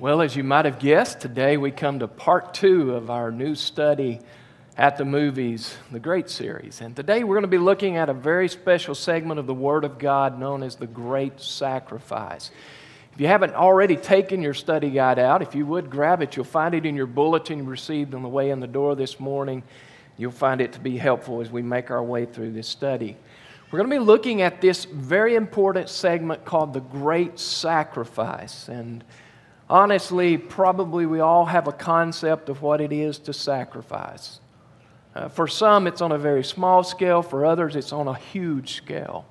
Well, as you might have guessed, today we come to part two of our new study at the movies, the Great Series. And today we're going to be looking at a very special segment of the Word of God known as the Great Sacrifice. If you haven't already taken your study guide out, if you would grab it, you'll find it in your bulletin received on the way in the door this morning. You'll find it to be helpful as we make our way through this study. We're going to be looking at this very important segment called the Great Sacrifice. And honestly, probably we all have a concept of what it is to sacrifice. Uh, for some, it's on a very small scale, for others, it's on a huge scale.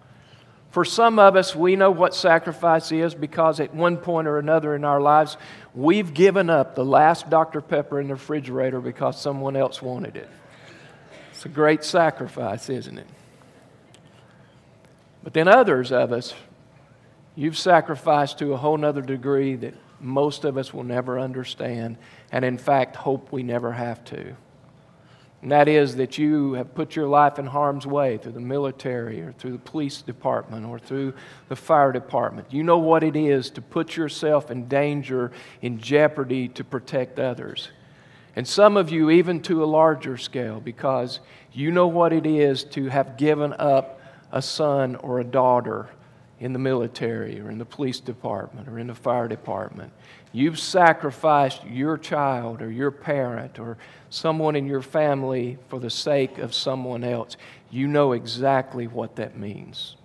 For some of us, we know what sacrifice is because at one point or another in our lives, we've given up the last Dr. Pepper in the refrigerator because someone else wanted it. It's a great sacrifice, isn't it? But then others of us, you've sacrificed to a whole nother degree that most of us will never understand, and in fact, hope we never have to. And that is that you have put your life in harm's way through the military or through the police department or through the fire department. You know what it is to put yourself in danger, in jeopardy to protect others. And some of you, even to a larger scale, because you know what it is to have given up a son or a daughter in the military or in the police department or in the fire department. You've sacrificed your child or your parent or someone in your family for the sake of someone else. You know exactly what that means.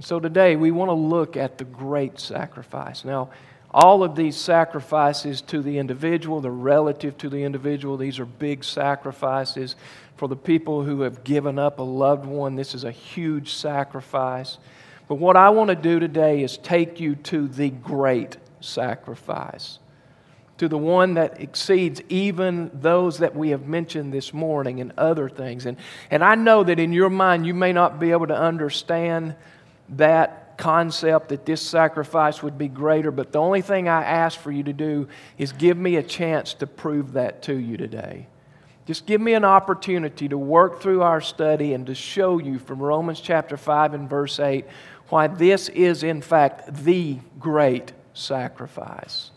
So today we want to look at the great sacrifice. Now, all of these sacrifices to the individual, they're relative to the individual. These are big sacrifices. For the people who have given up a loved one, this is a huge sacrifice. But what I want to do today is take you to the great sacrifice, to the one that exceeds even those that we have mentioned this morning and other things. And, and I know that in your mind, you may not be able to understand that concept that this sacrifice would be greater, but the only thing I ask for you to do is give me a chance to prove that to you today. Just give me an opportunity to work through our study and to show you from Romans chapter 5 and verse 8 why this is, in fact, the great sacrifice.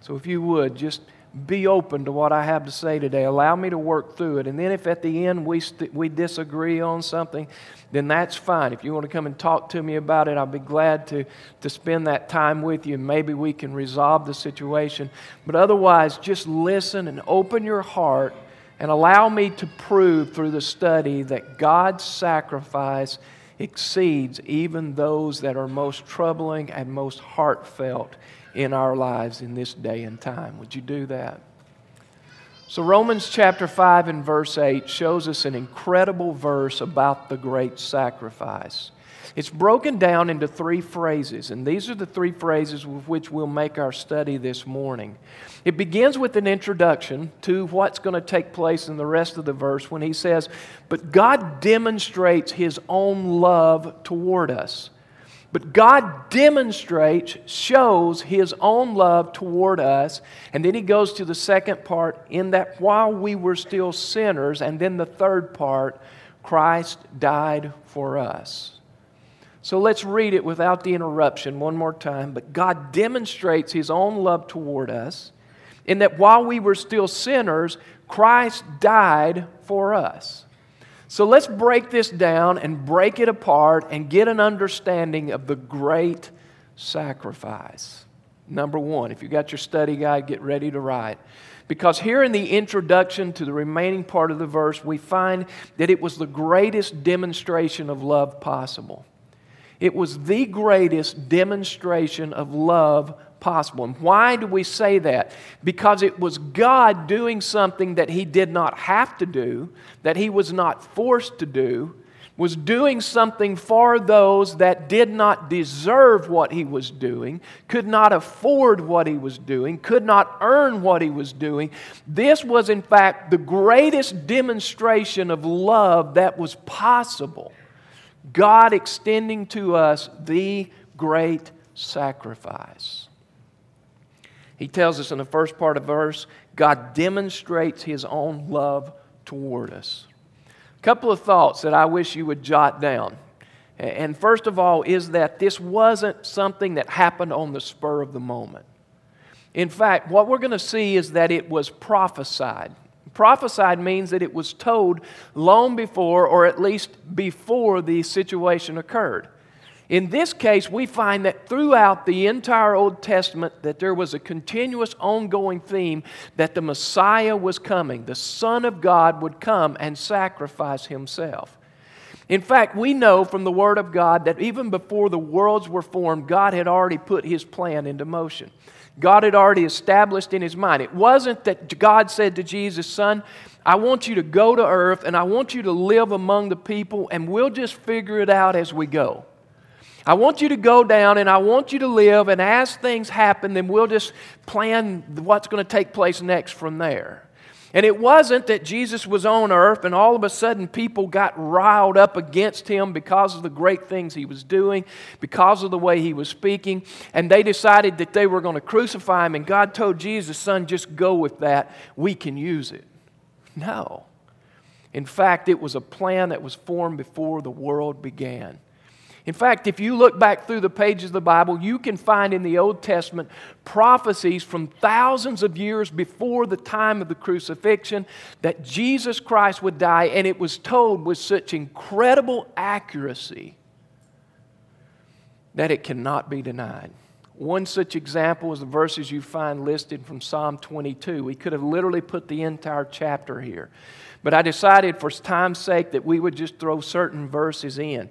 So, if you would, just be open to what I have to say today. Allow me to work through it. And then, if at the end we, st- we disagree on something, then that's fine. If you want to come and talk to me about it, I'll be glad to, to spend that time with you and maybe we can resolve the situation. But otherwise, just listen and open your heart and allow me to prove through the study that God's sacrifice exceeds even those that are most troubling and most heartfelt in our lives in this day and time. Would you do that? So, Romans chapter 5 and verse 8 shows us an incredible verse about the great sacrifice. It's broken down into three phrases, and these are the three phrases with which we'll make our study this morning. It begins with an introduction to what's going to take place in the rest of the verse when he says, But God demonstrates his own love toward us. But God demonstrates, shows his own love toward us. And then he goes to the second part in that while we were still sinners, and then the third part, Christ died for us. So let's read it without the interruption one more time. But God demonstrates his own love toward us in that while we were still sinners, Christ died for us. So let's break this down and break it apart and get an understanding of the great sacrifice. Number one, if you got your study guide, get ready to write. Because here in the introduction to the remaining part of the verse, we find that it was the greatest demonstration of love possible. It was the greatest demonstration of love possible. And why do we say that? Because it was God doing something that He did not have to do, that He was not forced to do, was doing something for those that did not deserve what He was doing, could not afford what He was doing, could not earn what He was doing. This was, in fact, the greatest demonstration of love that was possible. God extending to us the great sacrifice. He tells us in the first part of verse, God demonstrates his own love toward us. A couple of thoughts that I wish you would jot down. And first of all, is that this wasn't something that happened on the spur of the moment. In fact, what we're going to see is that it was prophesied. Prophesied means that it was told long before, or at least before the situation occurred. In this case, we find that throughout the entire Old Testament that there was a continuous ongoing theme that the Messiah was coming. The Son of God would come and sacrifice himself. In fact, we know from the Word of God that even before the worlds were formed, God had already put His plan into motion. God had already established in his mind. It wasn't that God said to Jesus, Son, I want you to go to earth and I want you to live among the people and we'll just figure it out as we go. I want you to go down and I want you to live, and as things happen, then we'll just plan what's going to take place next from there. And it wasn't that Jesus was on earth and all of a sudden people got riled up against him because of the great things he was doing, because of the way he was speaking, and they decided that they were going to crucify him. And God told Jesus, Son, just go with that. We can use it. No. In fact, it was a plan that was formed before the world began. In fact, if you look back through the pages of the Bible, you can find in the Old Testament prophecies from thousands of years before the time of the crucifixion that Jesus Christ would die, and it was told with such incredible accuracy that it cannot be denied. One such example is the verses you find listed from Psalm 22. We could have literally put the entire chapter here. But I decided for time's sake that we would just throw certain verses in.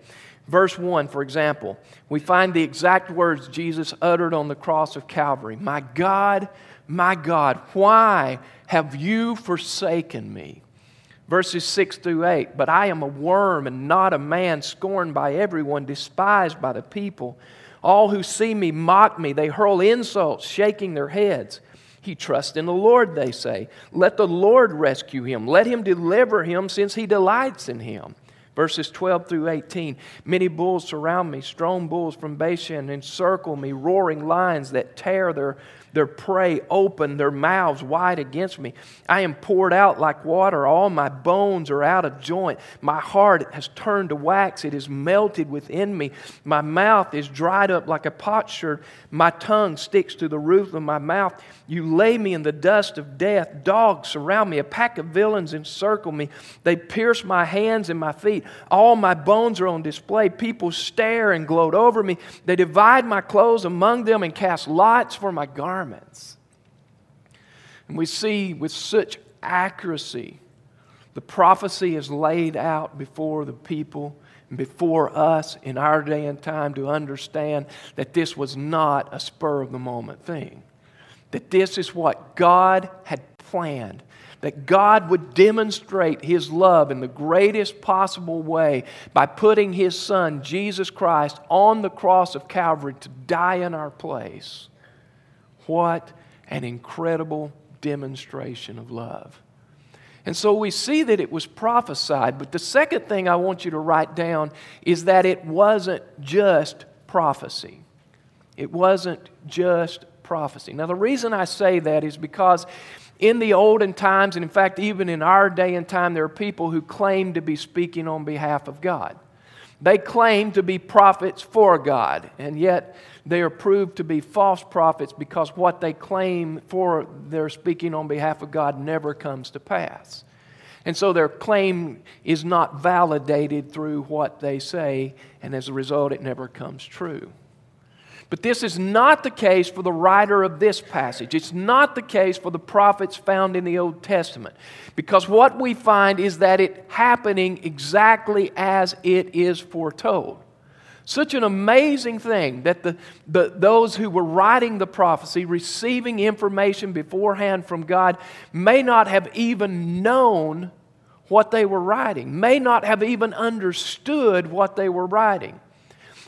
Verse 1, for example, we find the exact words Jesus uttered on the cross of Calvary My God, my God, why have you forsaken me? Verses 6 through 8, but I am a worm and not a man, scorned by everyone, despised by the people. All who see me mock me, they hurl insults, shaking their heads. He trusts in the Lord, they say. Let the Lord rescue him. Let him deliver him, since he delights in him. Verses 12 through 18 Many bulls surround me, strong bulls from Bashan encircle me, roaring lions that tear their their prey open, their mouths wide against me. I am poured out like water. All my bones are out of joint. My heart has turned to wax. It is melted within me. My mouth is dried up like a potsherd. My tongue sticks to the roof of my mouth. You lay me in the dust of death. Dogs surround me. A pack of villains encircle me. They pierce my hands and my feet. All my bones are on display. People stare and gloat over me. They divide my clothes among them and cast lots for my garments garments. And we see with such accuracy the prophecy is laid out before the people and before us in our day and time to understand that this was not a spur of the moment thing. That this is what God had planned. That God would demonstrate His love in the greatest possible way by putting His Son, Jesus Christ, on the cross of Calvary to die in our place. What an incredible demonstration of love. And so we see that it was prophesied, but the second thing I want you to write down is that it wasn't just prophecy. It wasn't just prophecy. Now, the reason I say that is because in the olden times, and in fact, even in our day and time, there are people who claim to be speaking on behalf of God. They claim to be prophets for God, and yet they are proved to be false prophets because what they claim for their speaking on behalf of God never comes to pass. And so their claim is not validated through what they say, and as a result, it never comes true. But this is not the case for the writer of this passage. It's not the case for the prophets found in the Old Testament. Because what we find is that it happening exactly as it is foretold. Such an amazing thing that the, the, those who were writing the prophecy, receiving information beforehand from God, may not have even known what they were writing, may not have even understood what they were writing.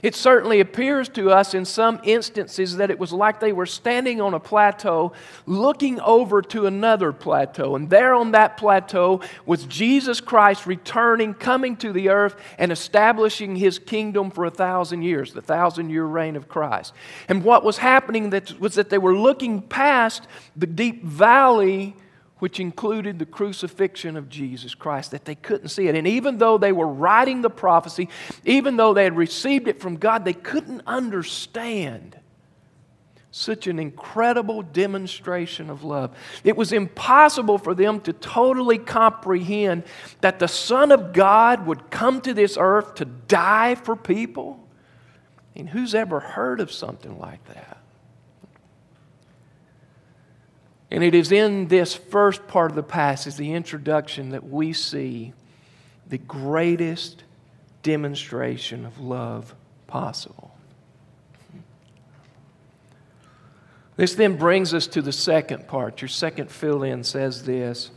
It certainly appears to us in some instances that it was like they were standing on a plateau looking over to another plateau. And there on that plateau was Jesus Christ returning, coming to the earth, and establishing his kingdom for a thousand years, the thousand year reign of Christ. And what was happening that, was that they were looking past the deep valley which included the crucifixion of Jesus Christ, that they couldn't see it. And even though they were writing the prophecy, even though they had received it from God, they couldn't understand Such an incredible demonstration of love. It was impossible for them to totally comprehend that the Son of God would come to this earth to die for people. And who's ever heard of something like that? And it is in this first part of the passage, the introduction, that we see the greatest demonstration of love possible. This then brings us to the second part. Your second fill in says this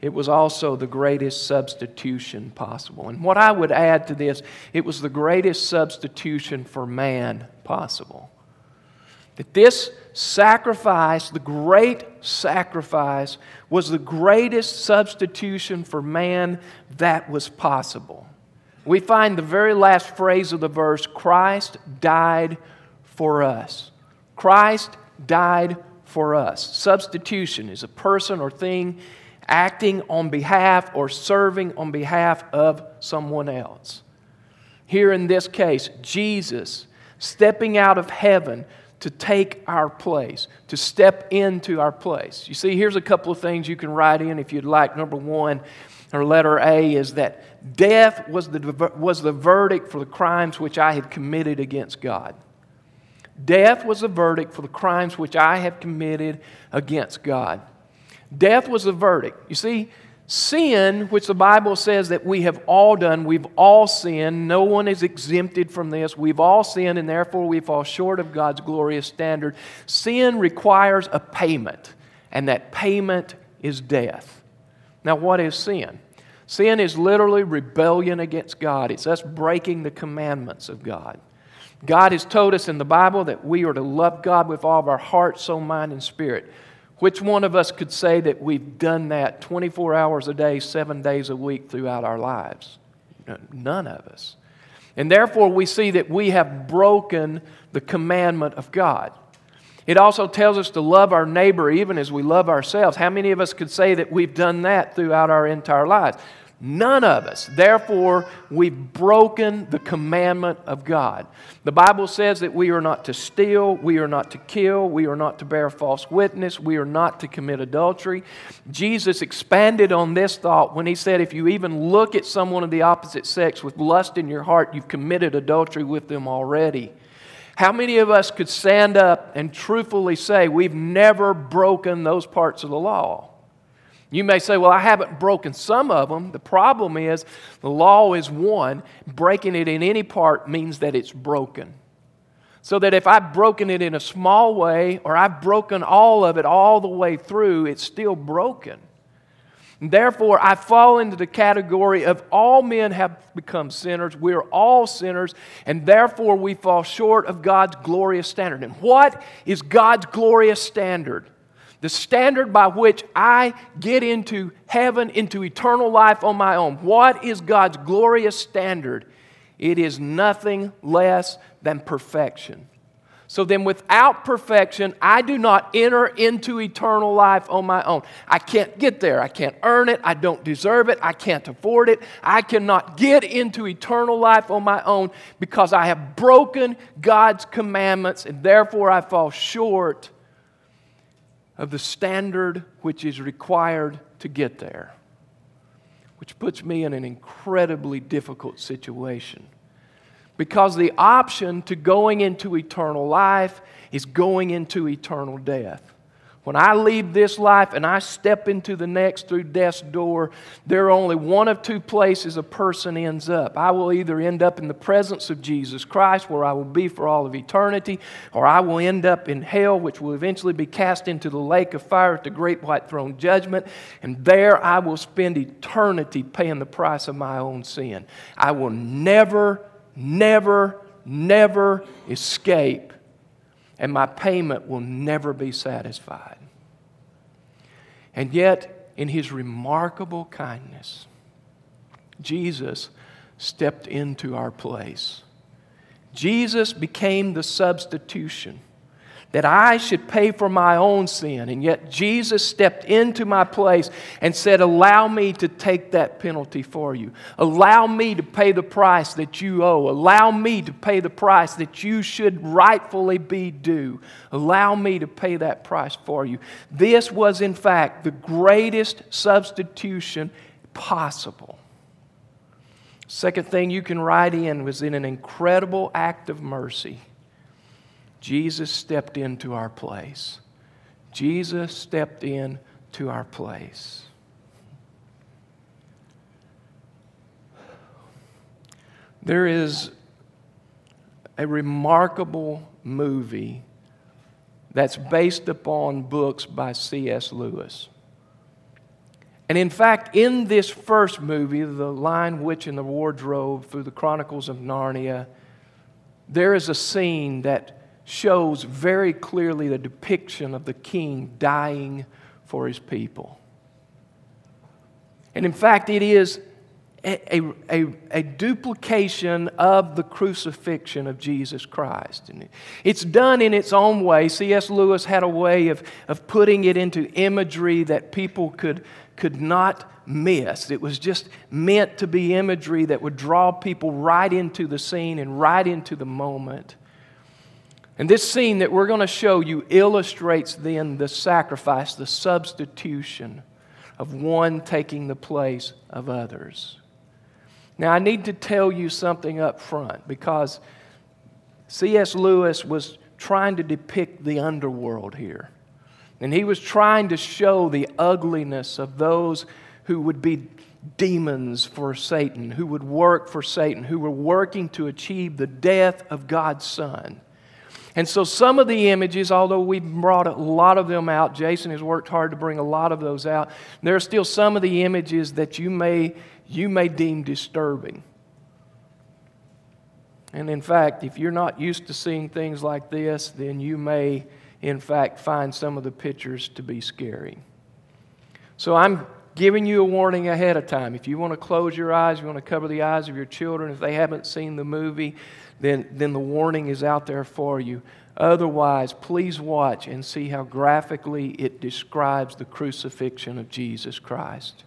it was also the greatest substitution possible. And what I would add to this, it was the greatest substitution for man possible. That this sacrifice, the great sacrifice, was the greatest substitution for man that was possible. We find the very last phrase of the verse Christ died for us. Christ died for us. Substitution is a person or thing acting on behalf or serving on behalf of someone else. Here in this case, Jesus stepping out of heaven to take our place, to step into our place. You see, here's a couple of things you can write in if you'd like. Number one, or letter A, is that death was the, was the verdict for the crimes which I had committed against God. Death was the verdict for the crimes which I have committed against God. Death was the verdict. You see, sin, which the Bible says that we have all done, we've all sinned. No one is exempted from this. We've all sinned, and therefore we fall short of God's glorious standard. Sin requires a payment, and that payment is death. Now, what is sin? Sin is literally rebellion against God, it's us breaking the commandments of God. God has told us in the Bible that we are to love God with all of our heart, soul, mind, and spirit. Which one of us could say that we've done that 24 hours a day, seven days a week throughout our lives? None of us. And therefore, we see that we have broken the commandment of God. It also tells us to love our neighbor even as we love ourselves. How many of us could say that we've done that throughout our entire lives? None of us. Therefore, we've broken the commandment of God. The Bible says that we are not to steal, we are not to kill, we are not to bear false witness, we are not to commit adultery. Jesus expanded on this thought when he said, If you even look at someone of the opposite sex with lust in your heart, you've committed adultery with them already. How many of us could stand up and truthfully say we've never broken those parts of the law? You may say, Well, I haven't broken some of them. The problem is the law is one. Breaking it in any part means that it's broken. So that if I've broken it in a small way or I've broken all of it all the way through, it's still broken. And therefore, I fall into the category of all men have become sinners. We're all sinners, and therefore we fall short of God's glorious standard. And what is God's glorious standard? The standard by which I get into heaven, into eternal life on my own. What is God's glorious standard? It is nothing less than perfection. So then, without perfection, I do not enter into eternal life on my own. I can't get there. I can't earn it. I don't deserve it. I can't afford it. I cannot get into eternal life on my own because I have broken God's commandments and therefore I fall short of the standard which is required to get there, which puts me in an incredibly difficult situation. Because the option to going into eternal life is going into eternal death. When I leave this life and I step into the next through death's door, there are only one of two places a person ends up. I will either end up in the presence of Jesus Christ, where I will be for all of eternity, or I will end up in hell, which will eventually be cast into the lake of fire at the great white throne judgment. And there I will spend eternity paying the price of my own sin. I will never, never, never escape and my payment will never be satisfied. And yet, in his remarkable kindness, Jesus stepped into our place. Jesus became the substitution. That I should pay for my own sin. And yet Jesus stepped into my place and said, Allow me to take that penalty for you. Allow me to pay the price that you owe. Allow me to pay the price that you should rightfully be due. Allow me to pay that price for you. This was, in fact, the greatest substitution possible. Second thing you can write in was in an incredible act of mercy. Jesus stepped into our place. Jesus stepped in to our place. There is a remarkable movie that's based upon books by C.S. Lewis. And in fact, in this first movie, The Lion, Witch, and the Wardrobe, through the Chronicles of Narnia, there is a scene that shows very clearly the depiction of the king dying for his people. And in fact, it is a, a, a, duplication of the crucifixion of Jesus Christ. And it's done in its own way. C.S. Lewis had a way of, of putting it into imagery that people could, could not miss. It was just meant to be imagery that would draw people right into the scene and right into the moment. And this scene that we're going to show you illustrates then the sacrifice, the substitution of one taking the place of others. Now, I need to tell you something up front because C.S. Lewis was trying to depict the underworld here. And he was trying to show the ugliness of those who would be demons for Satan, who would work for Satan, who were working to achieve the death of God's Son. And so, some of the images, although we've brought a lot of them out, Jason has worked hard to bring a lot of those out, there are still some of the images that you may you may deem disturbing. And in fact, if you're not used to seeing things like this, then you may, in fact, find some of the pictures to be scary. So I'm giving you a warning ahead of time. If you want to close your eyes, you want to cover the eyes of your children, if they haven't seen the movie, then, then the warning is out there for you. Otherwise, please watch and see how graphically it describes the crucifixion of Jesus Christ.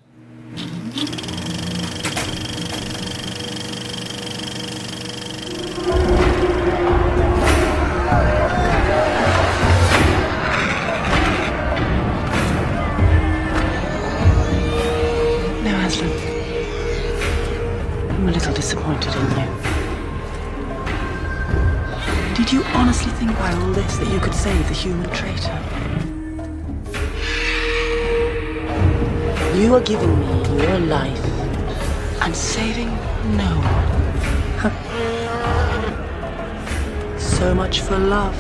Honestly think by all this that you could save the human traitor? You are giving me your life and saving no one. so much for love.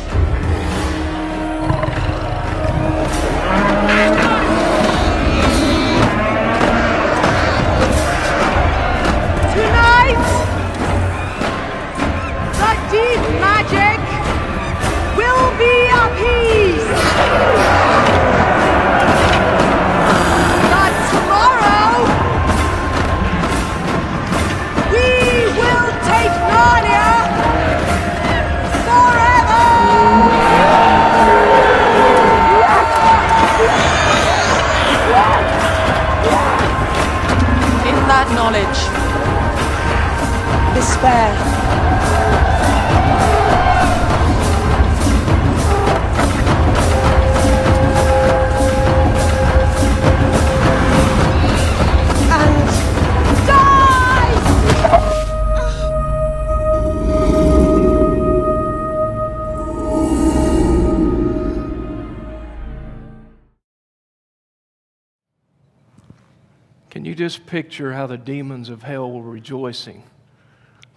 Just picture how the demons of hell were rejoicing,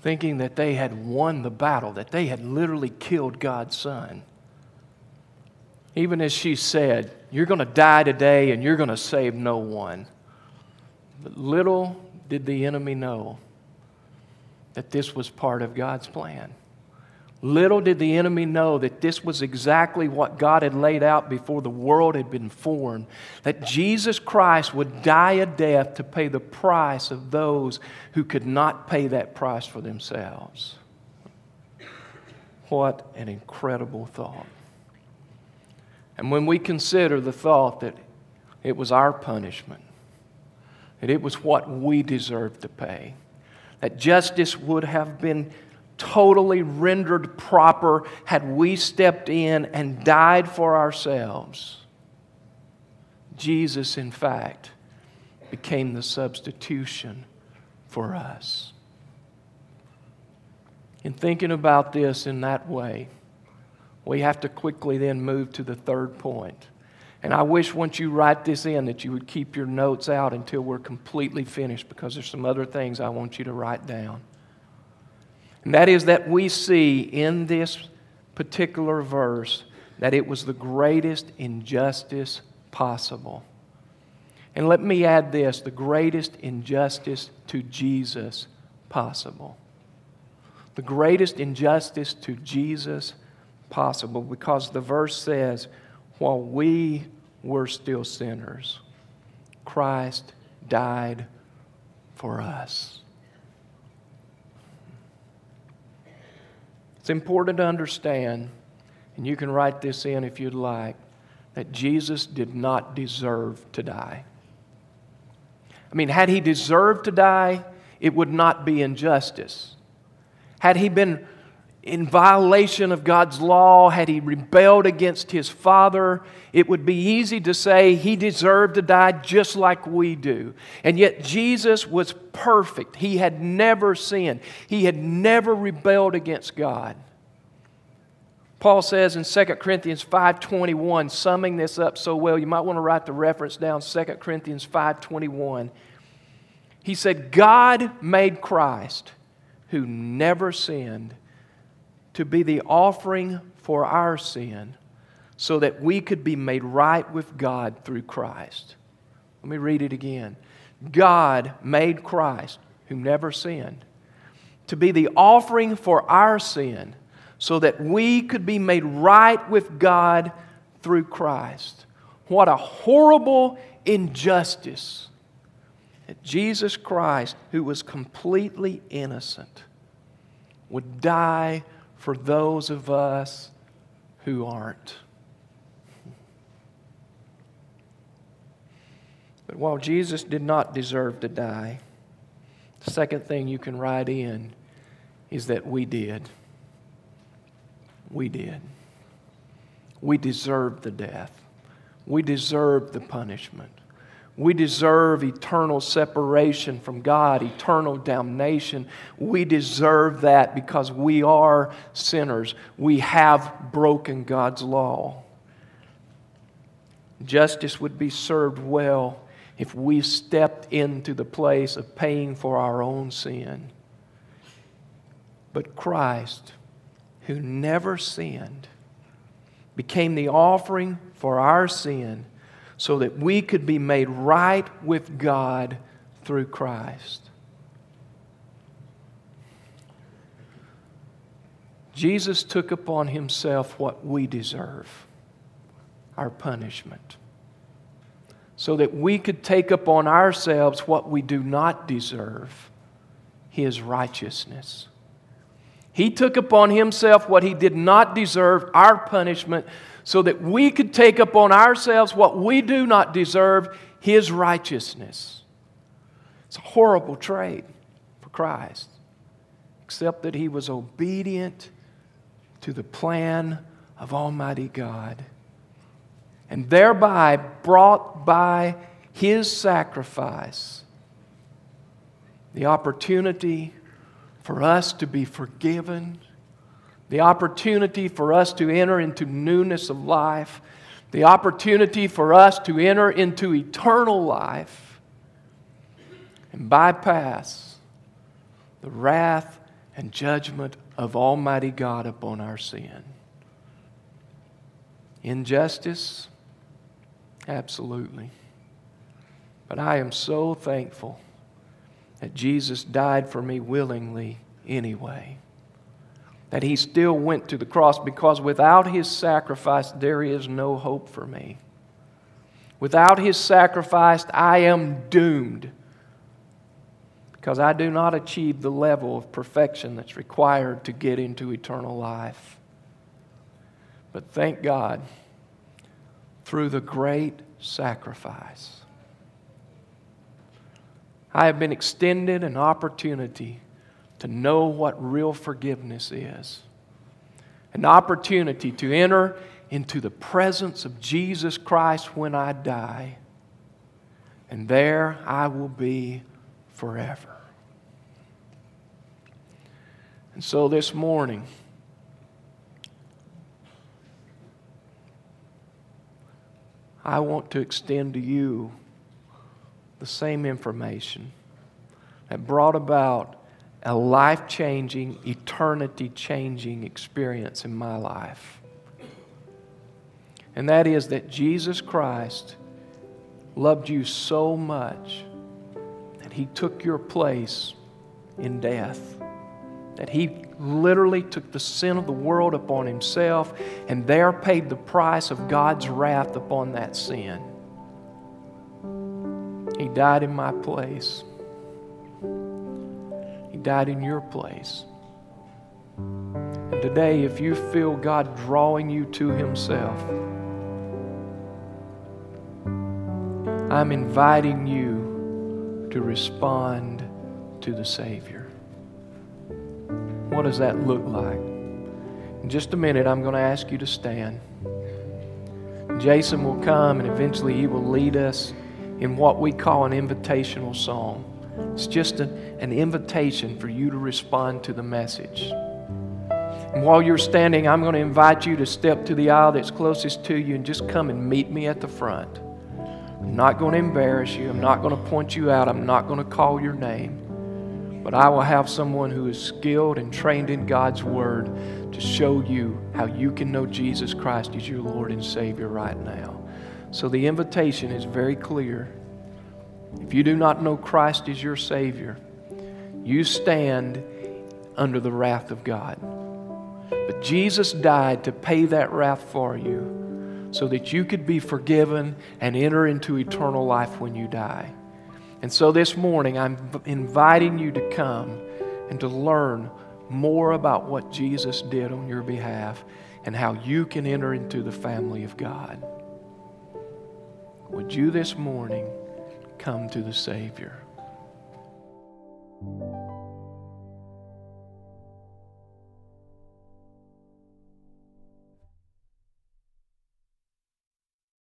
thinking that they had won the battle, that they had literally killed God's Son. Even as she said, You're going to die today and you're going to save no one. But little did the enemy know that this was part of God's plan. Little did the enemy know that this was exactly what God had laid out before the world had been formed that Jesus Christ would die a death to pay the price of those who could not pay that price for themselves. What an incredible thought. And when we consider the thought that it was our punishment, that it was what we deserved to pay, that justice would have been totally rendered proper had we stepped in and died for ourselves. Jesus, in fact, became the substitution for us. In thinking about this in that way, we have to quickly then move to the third point. And I wish once you write this in that you would keep your notes out until we're completely finished because there's some other things I want you to write down. And that is that we see in this particular verse that it was the greatest injustice possible. And let me add this the greatest injustice to Jesus possible. The greatest injustice to Jesus possible because the verse says, while we were still sinners, Christ died for us. It's important to understand, and you can write this in if you'd like, that Jesus did not deserve to die. I mean, had he deserved to die, it would not be injustice. Had he been in violation of God's law, had he rebelled against his father, it would be easy to say he deserved to die just like we do. And yet Jesus was perfect. He had never sinned, he had never rebelled against God. Paul says in 2 Corinthians 5:21, summing this up so well, you might want to write the reference down 2 Corinthians 5:21. He said, "God made Christ who never sinned to be the offering for our sin so that we could be made right with God through Christ. Let me read it again. God made Christ, who never sinned, to be the offering for our sin so that we could be made right with God through Christ. What a horrible injustice that Jesus Christ, who was completely innocent, would die for those of us who aren't. But while Jesus did not deserve to die, the second thing you can write in is that we did. We did. We deserved the death. We deserved the punishment. We deserve eternal separation from God, eternal damnation. We deserve that because we are sinners. We have broken God's law. Justice would be served well if we stepped into the place of paying for our own sin. But Christ, who never sinned, became the offering for our sin so that we could be made right with God through Christ. Jesus took upon himself what we deserve, our punishment, so that we could take upon ourselves what we do not deserve, his righteousness. He took upon himself what he did not deserve, our punishment, so that we could take upon ourselves what we do not deserve his righteousness. It's a horrible trade for Christ, except that he was obedient to the plan of Almighty God and thereby brought by his sacrifice the opportunity for us to be forgiven the opportunity for us to enter into newness of life, the opportunity for us to enter into eternal life and bypass the wrath and judgment of Almighty God upon our sin. Injustice? Absolutely. But I am so thankful that Jesus died for me willingly anyway that he still went to the cross because without his sacrifice, there is no hope for me. Without his sacrifice, I am doomed because I do not achieve the level of perfection that's required to get into eternal life. But thank God, through the great sacrifice. I have been extended an opportunity to know what real forgiveness is, an opportunity to enter into the presence of Jesus Christ when I die, and there I will be forever. And so this morning, I want to extend to you the same information that brought about a life changing, eternity changing experience in my life. And that is that Jesus Christ loved you so much that he took your place in death. That he literally took the sin of the world upon himself and there paid the price of God's wrath upon that sin. He died in my place. Died in your place. And today, if you feel God drawing you to Himself, I'm inviting you to respond to the Savior. What does that look like? In just a minute, I'm going to ask you to stand. Jason will come and eventually he will lead us in what we call an invitational song. It's just an, an invitation for you to respond to the message. And while you're standing, I'm going to invite you to step to the aisle that's closest to you and just come and meet me at the front. I'm not going to embarrass you. I'm not going to point you out. I'm not going to call your name. But I will have someone who is skilled and trained in God's Word to show you how you can know Jesus Christ as your Lord and Savior right now. So the invitation is very clear. If you do not know Christ as your Savior, you stand under the wrath of God. But Jesus died to pay that wrath for you so that you could be forgiven and enter into eternal life when you die. And so this morning, I'm inviting you to come and to learn more about what Jesus did on your behalf and how you can enter into the family of God. Would you this morning come to the Savior.